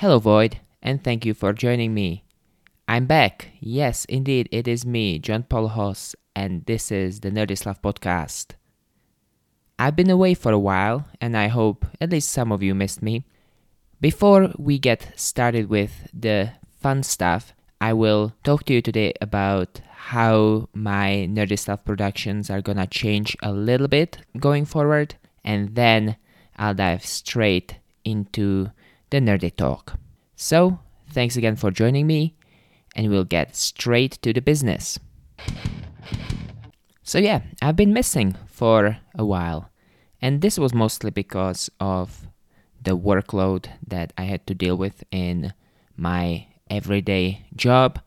Hello, Void, and thank you for joining me. I'm back. Yes, indeed, it is me, John Paul Hoss, and this is the Nerdy Slav podcast. I've been away for a while, and I hope at least some of you missed me. Before we get started with the fun stuff, I will talk to you today about how my Nerdy Slav productions are gonna change a little bit going forward, and then I'll dive straight into the nerdy talk. So, thanks again for joining me, and we'll get straight to the business. So, yeah, I've been missing for a while, and this was mostly because of the workload that I had to deal with in my everyday job.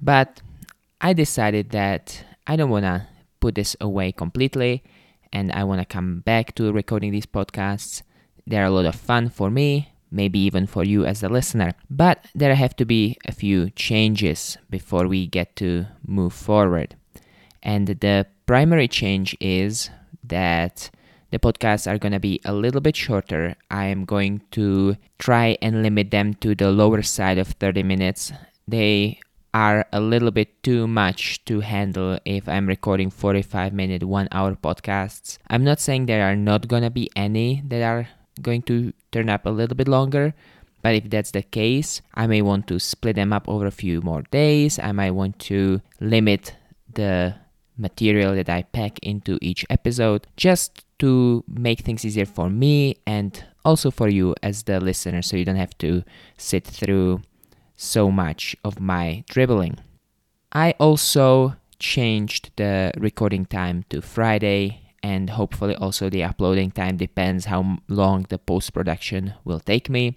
But I decided that I don't want to put this away completely and I want to come back to recording these podcasts. They're a lot of fun for me, maybe even for you as a listener. But there have to be a few changes before we get to move forward. And the primary change is that the podcasts are going to be a little bit shorter. I am going to try and limit them to the lower side of 30 minutes. They are a little bit too much to handle if I'm recording 45 minute, one hour podcasts. I'm not saying there are not going to be any that are going to turn up a little bit longer. But if that's the case, I may want to split them up over a few more days. I might want to limit the material that I pack into each episode just to make things easier for me and also for you as the listener so you don't have to sit through so much of my dribbling. I also changed the recording time to Friday and hopefully also the uploading time depends how long the post production will take me.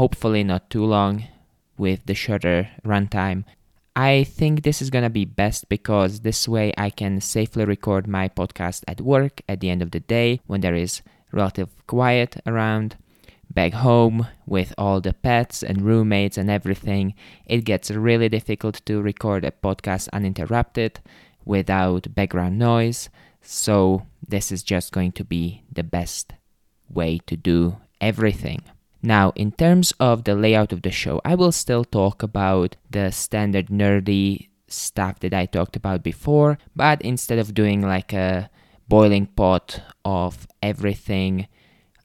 Hopefully not too long with the shorter runtime I think this is gonna be best because this way I can safely record my podcast at work at the end of the day when there is relative quiet around. Back home with all the pets and roommates and everything, it gets really difficult to record a podcast uninterrupted without background noise. So, this is just going to be the best way to do everything. Now, in terms of the layout of the show, I will still talk about the standard nerdy stuff that I talked about before, but instead of doing like a boiling pot of everything,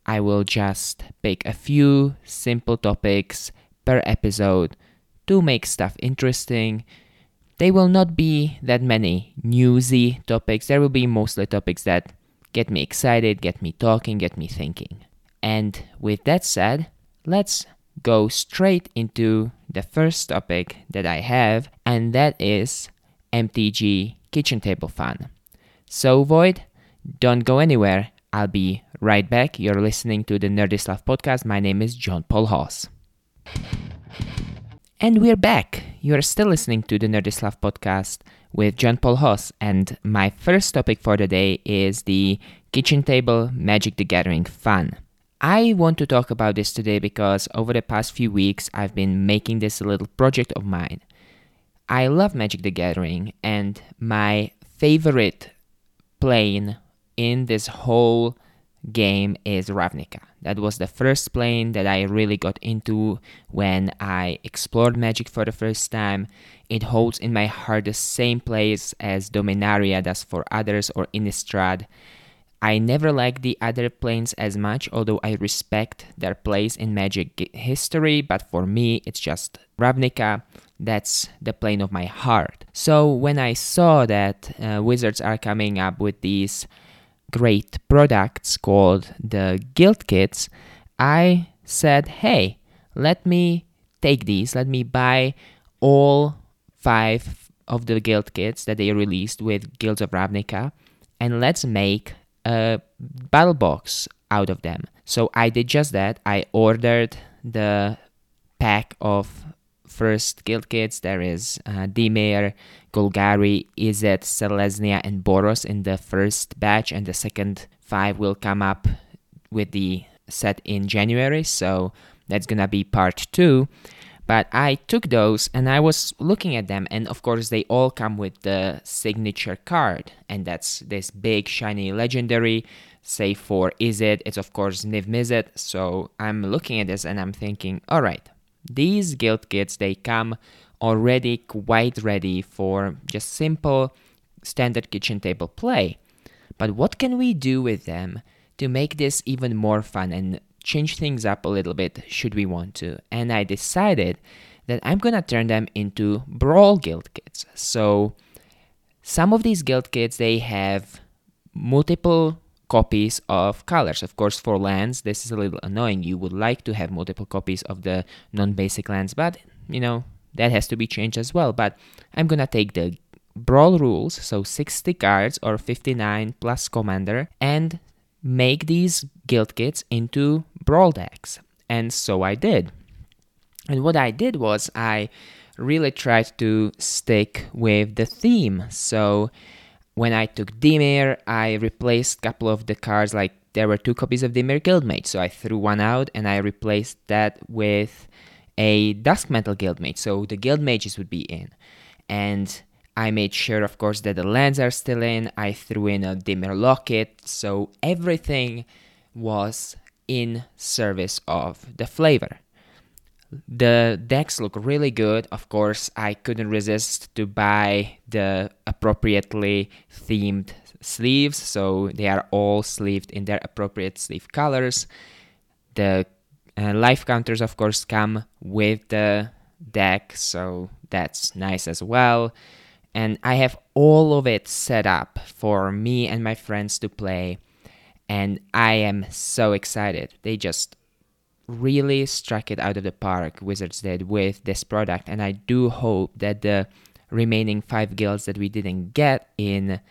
I will just pick a few simple topics per episode to make stuff interesting. They will not be that many newsy topics. There will be mostly topics that get me excited, get me talking, get me thinking. And with that said, let's go straight into the first topic that I have, and that is MTG Kitchen Table Fun. So, Void, don't go anywhere. I'll be right back. You're listening to the Nerdy Slav podcast. My name is John Paul Hoss. And we're back. You're still listening to the Nerdy Slav podcast with John Paul Hoss. And my first topic for the day is the Kitchen Table Magic the Gathering Fun. I want to talk about this today because over the past few weeks I've been making this a little project of mine. I love Magic the Gathering, and my favorite plane in this whole game is Ravnica. That was the first plane that I really got into when I explored Magic for the first time. It holds in my heart the same place as Dominaria does for others or Innistrad. I never liked the other planes as much, although I respect their place in Magic history, but for me, it's just Ravnica. That's the plane of my heart. So when I saw that uh, Wizards are coming up with these great products called the Guild Kits, I said, hey, let me take these, let me buy all five of the Guild Kits that they released with Guilds of Ravnica, and let's make a battle box out of them. So I did just that. I ordered the pack of first guild kits. There is uh, Dimir, Golgari, Izzet, Selesnya, and Boros in the first batch, and the second five will come up with the set in January. So that's gonna be part two. But I took those and I was looking at them, and of course, they all come with the signature card, and that's this big, shiny legendary. Say for Izzet, it's of course Niv Mizzet. So I'm looking at this and I'm thinking, all right, These guild kits they come already quite ready for just simple standard kitchen table play. But what can we do with them to make this even more fun and change things up a little bit should we want to? And I decided that I'm gonna turn them into brawl guild kits. So some of these guild kits they have multiple copies of colors. Of course, for lands, this is a little annoying. You would like to have multiple copies of the non-basic lands, but you know that has to be changed as well. But I'm gonna take the brawl rules, so 60 cards or 59 plus commander, and make these guild kits into brawl decks. And so I did. And what I did was I really tried to stick with the theme. So when I took Dimir, I replaced a couple of the cards, like there were two copies of Dimir Guildmage, so I threw one out and I replaced that with a Duskmantle Guildmage, so the Guildmages would be in. And I made sure, of course, that the lands are still in. I threw in a Dimir Locket, so everything was in service of the flavor. The decks look really good. Of course, I couldn't resist to buy the appropriately themed sleeves, so they are all sleeved in their appropriate sleeve colors. The uh, life counters, of course, come with the deck, so that's nice as well. And I have all of it set up for me and my friends to play, and I am so excited. They just really struck it out of the park, Wizards did, with this product. And I do hope that the remaining five guilds that we didn't get in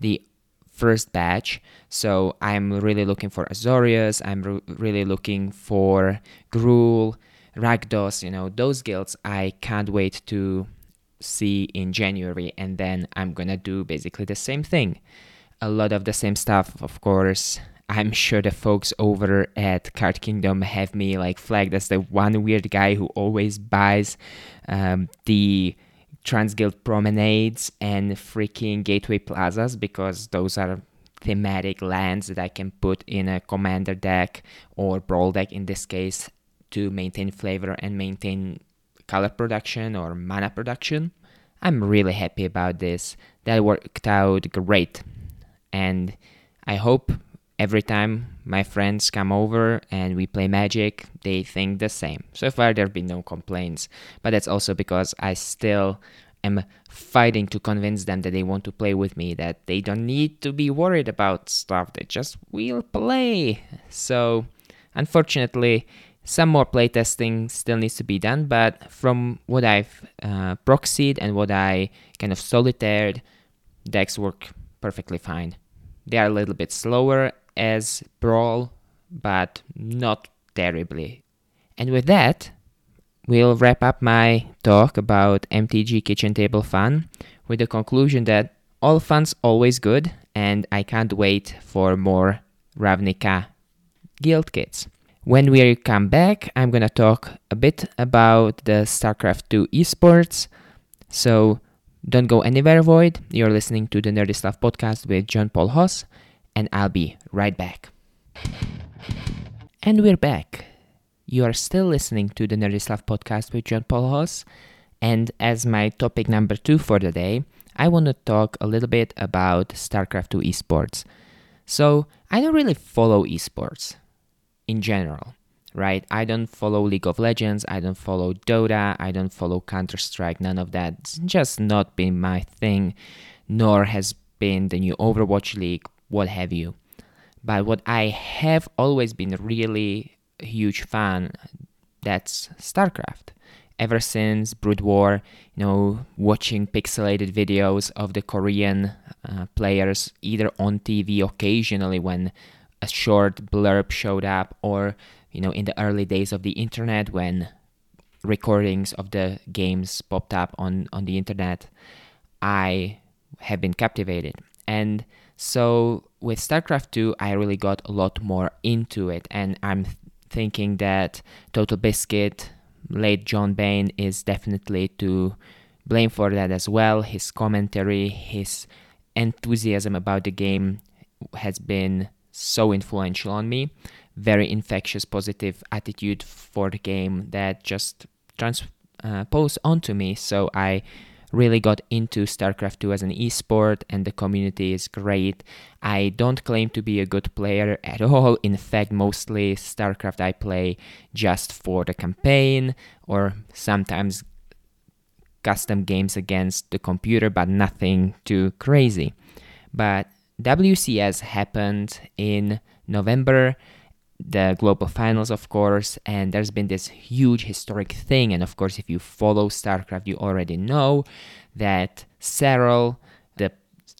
the first batch. So I'm really looking for Azorius, I'm re- really looking for Gruul, Rakdos, you know, those guilds I can't wait to see in January. And then I'm gonna do basically the same thing. A lot of the same stuff, of course. I'm sure the folks over at Card Kingdom have me like flagged as the one weird guy who always buys um, the Transguild promenades and freaking gateway plazas because those are thematic lands that I can put in a commander deck or brawl deck in this case to maintain flavor and maintain color production or mana production. I'm really happy about this. That worked out great. And I hope every time my friends come over and we play Magic, they think the same. So far, there have been no complaints, but that's also because I still am fighting to convince them that they want to play with me, that they don't need to be worried about stuff, they just will play. So, unfortunately, some more playtesting still needs to be done, but from what I've uh, proxied and what I kind of solitaired, decks work perfectly fine. They are a little bit slower as Brawl, but not terribly. And with that, we'll wrap up my talk about MTG Kitchen Table Fun with the conclusion that all fun's always good, and I can't wait for more Ravnica guild kits. When we come back, I'm gonna talk a bit about the StarCraft 2 esports. So don't go anywhere, Void. You're listening to the Nerdy Slav podcast with John Paul Hoss and I'll be right back. And we're back. You are still listening to the Nerdy Slav podcast with John Paul Hoss, and as my topic number two for the day, I want to talk a little bit about StarCraft 2 esports. So, I don't really follow esports in general, right? I don't follow League of Legends, I don't follow Dota, I don't follow Counter Strike, none of that. It's just not been my thing, nor has been the new Overwatch League, what have you. But what I have always been really huge fan, that's StarCraft. Ever since Brood War, you know, watching pixelated videos of the Korean uh, players either on TV occasionally when a short blurb showed up, or you know, in the early days of the internet when recordings of the games popped up on on the internet, I have been captivated. And so with StarCraft 2, I really got a lot more into it, and I'm thinking that Total Biscuit, late John Bain, is definitely to blame for that as well. His commentary, his enthusiasm about the game has been so influential on me. Very infectious, positive attitude for the game that just transposed uh, onto me. So I really got into StarCraft 2 as an esport, and the community is great. I don't claim to be a good player at all. In fact, mostly StarCraft I play just for the campaign or sometimes custom games against the computer, but nothing too crazy. But WCS happened in November the global finals, of course, and there's been this huge historic thing. And of course, if you follow StarCraft, you already know that Serral, the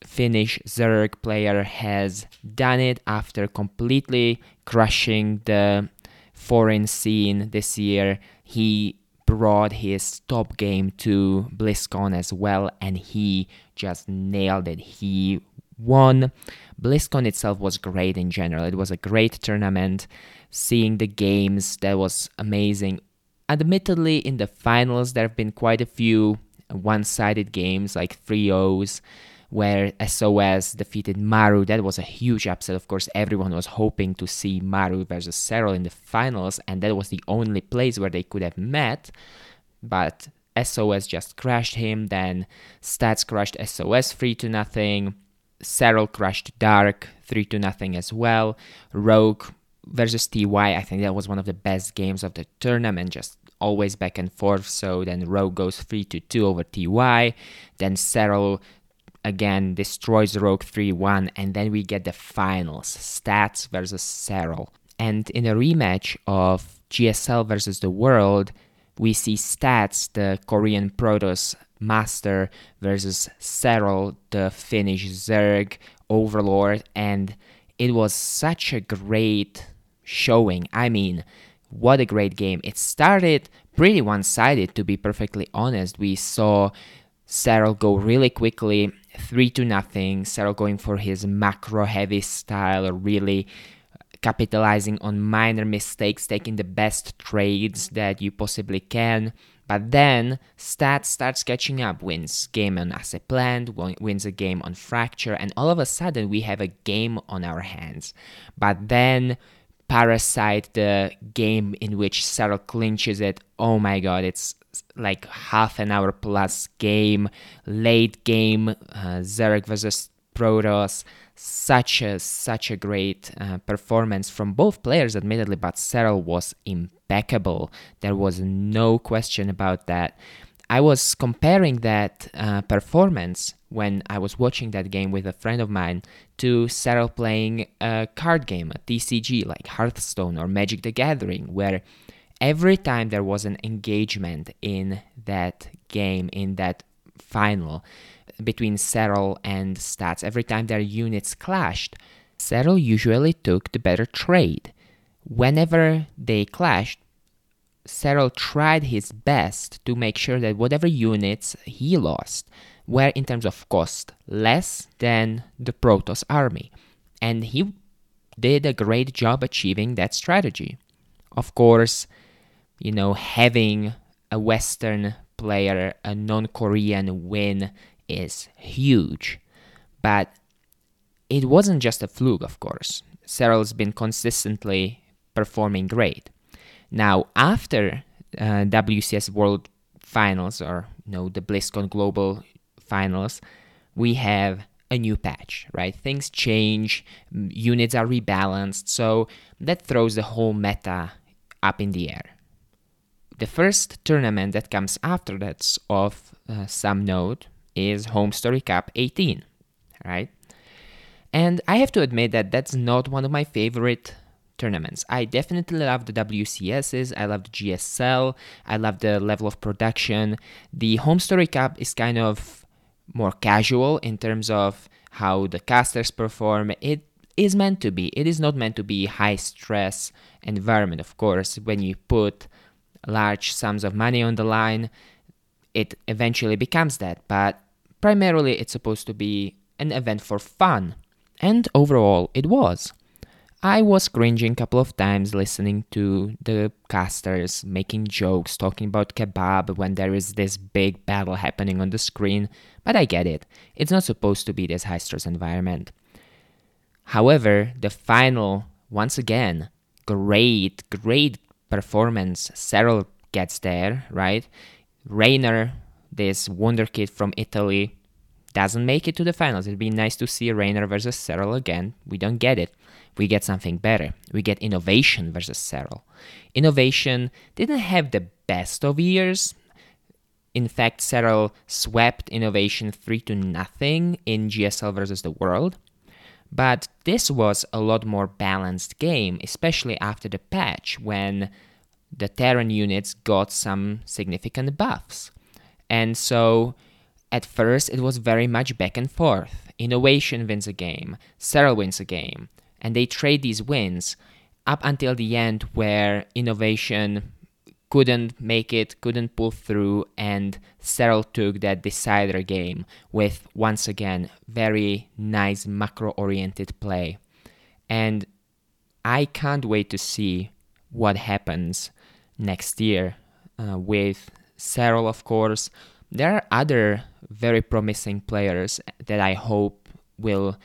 Finnish Zerg player, has done it after completely crushing the foreign scene this year. He brought his top game to BlizzCon as well, and he just nailed it. He won. BlizzCon itself was great in general. It was a great tournament. Seeing the games, that was amazing. Admittedly, in the finals, there have been quite a few one sided games like 3 O's where SOS defeated Maru. That was a huge upset. Of course, everyone was hoping to see Maru versus Serral in the finals, and that was the only place where they could have met. But SOS just crashed him. Then Stats crushed SOS 3 to nothing. Serral crushed Dark 3 to nothing as well. Rogue versus TY, I think that was one of the best games of the tournament, just always back and forth. So then Rogue goes 3 to 2 over TY. Then Serral again destroys Rogue 3 1. And then we get the finals Stats versus Serral. And in a rematch of GSL versus the World, we see Stats, the Korean Protoss Master versus Serral, the Finnish Zerg Overlord, and it was such a great showing. I mean, what a great game. It started pretty one sided, to be perfectly honest. We saw Serral go really quickly, 3 to nothing. Serral going for his macro heavy style, really capitalizing on minor mistakes, taking the best trades that you possibly can. But then Stats starts catching up, wins game on Acid Plant, wins a game on Fracture, and all of a sudden we have a game on our hands. But then Parasite, the game in which Serral clinches it, oh my god, it's like half an hour plus game, late game, uh, versus Protoss, such a such a great uh, performance from both players admittedly but Serral was impeccable. There was no question about that. I was comparing that uh, performance when I was watching that game with a friend of mine to Serral playing a card game, a TCG like Hearthstone or Magic the Gathering, where every time there was an engagement in that game, in that final, between Serral and Stats every time their units clashed. Serral usually took the better trade. Whenever they clashed, Serral tried his best to make sure that whatever units he lost were, in terms of cost, less than the Protoss army. And he did a great job achieving that strategy. Of course, you know, having a Western player, a non Korean win is huge. But it wasn't just a fluke, of course. Serral's been consistently performing great. Now, after uh, WCS World Finals, or you know, the BlizzCon Global Finals, we have a new patch, right? Things change, units are rebalanced, so that throws the whole meta up in the air. The first tournament that comes after that's of uh, some note is Home Story Cup 18, right? And I have to admit that that's not one of my favorite tournaments. I definitely love the WCSs, I love the GSL, I love the level of production. The Home Story Cup is kind of more casual in terms of how the casters perform. It is meant to be. It is not meant to be high stress environment, of course. When you put large sums of money on the line, it eventually becomes that. But Primarily, it's supposed to be an event for fun, and overall, it was. I was cringing a couple of times listening to the casters making jokes, talking about kebab when there is this big battle happening on the screen, but I get it. It's not supposed to be this high stress environment. However, the final, once again, great, great performance. Serral gets there, right? Reynor, this wonder kid from Italy, doesn't make it to the finals. It'd be nice to see Reynor versus Serral again. We don't get it. We get something better. We get innovation versus Serral. Innovation didn't have the best of years. In fact, Serral swept innovation 3 to nothing in GSL versus the world. But this was a lot more balanced game, especially after the patch when the Terran units got some significant buffs. And so at first it was very much back and forth. Innovation wins a game, Serral wins a game, and they trade these wins up until the end where innovation couldn't make it, couldn't pull through, and Serral took that decider game with once again very nice macro oriented play. And I can't wait to see what happens next year uh, with Serral, of course. There are other very promising players that I hope will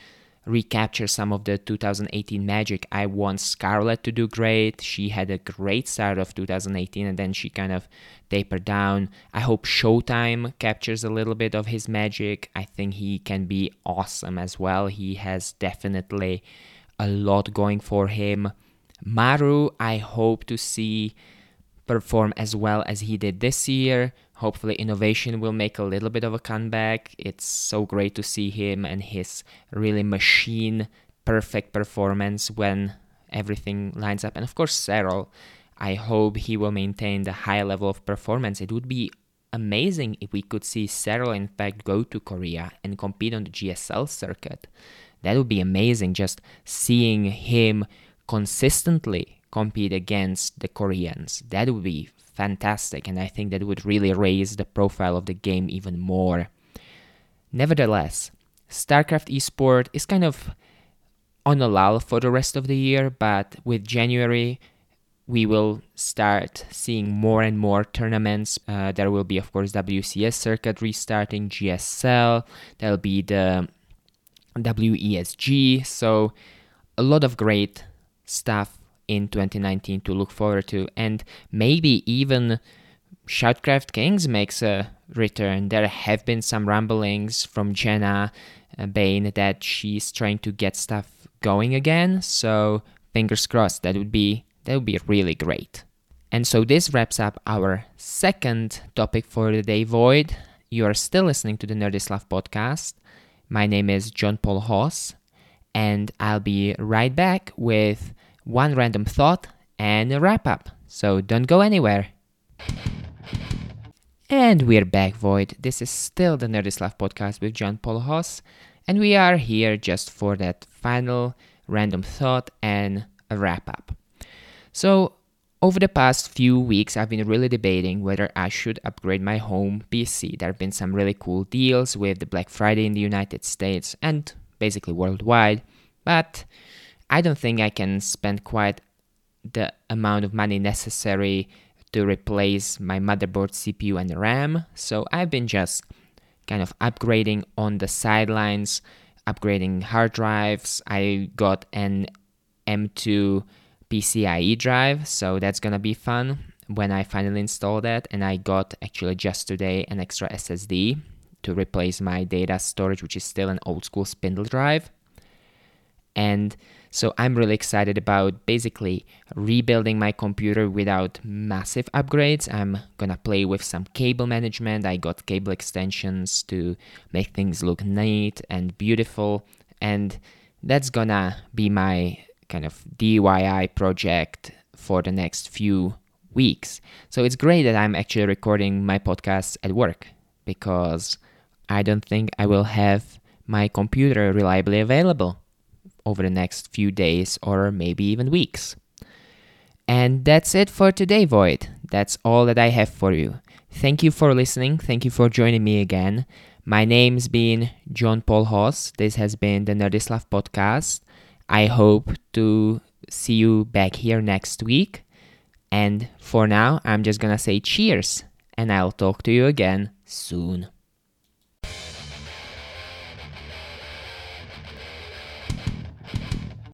recapture some of the 2018 magic. I want Scarlett to do great. She had a great start of 2018 and then she kind of tapered down. I hope Showtime captures a little bit of his magic. I think he can be awesome as well. He has definitely a lot going for him. Maru, I hope to see perform as well as he did this year. Hopefully, innovation will make a little bit of a comeback. It's so great to see him and his really machine perfect performance when everything lines up. And of course, Serral, I hope he will maintain the high level of performance. It would be amazing if we could see Serral, in fact, go to Korea and compete on the GSL circuit. That would be amazing just seeing him consistently compete against the Koreans. That would be fantastic, and I think that would really raise the profile of the game even more. Nevertheless, StarCraft Esport is kind of on a lull for the rest of the year, but with January, we will start seeing more and more tournaments. Uh, there will be, of course, WCS circuit restarting, GSL, there'll be the WESG, so a lot of great stuff in 2019 to look forward to, and maybe even Shoutcraft Kings makes a return. There have been some rumblings from Jenna uh, Bain that she's trying to get stuff going again. So fingers crossed. That would be that would be really great. And so this wraps up our second topic for the day, Void. You are still listening to the Nerdy Slav podcast. My name is John Paul Hoss, and I'll be right back with one random thought, and a wrap up. So don't go anywhere. And we're back, Void. This is still the Nerdy Slav podcast with John Paul Hoss, and we are here just for that final random thought and a wrap up. So, over the past few weeks, I've been really debating whether I should upgrade my home PC. There have been some really cool deals with the Black Friday in the United States and basically worldwide, but I don't think I can spend quite the amount of money necessary to replace my motherboard, CPU, and RAM. So I've been just kind of upgrading on the sidelines, upgrading hard drives. I got an M2 PCIe drive, so that's gonna be fun when I finally install that. And I got actually just today an extra SSD to replace my data storage, which is still an old school spindle drive. And so I'm really excited about basically rebuilding my computer without massive upgrades. I'm gonna play with some cable management. I got cable extensions to make things look neat and beautiful. And that's gonna be my kind of DIY project for the next few weeks. So it's great that I'm actually recording my podcast at work because I don't think I will have my computer reliably available over the next few days or maybe even weeks. And that's it for today, Void. That's all that I have for you. Thank you for listening. Thank you for joining me again. My name's been John Paul Hoss. This has been the Nerdy Slav podcast. I hope to see you back here next week. And for now, I'm just gonna say cheers, and I'll talk to you again soon.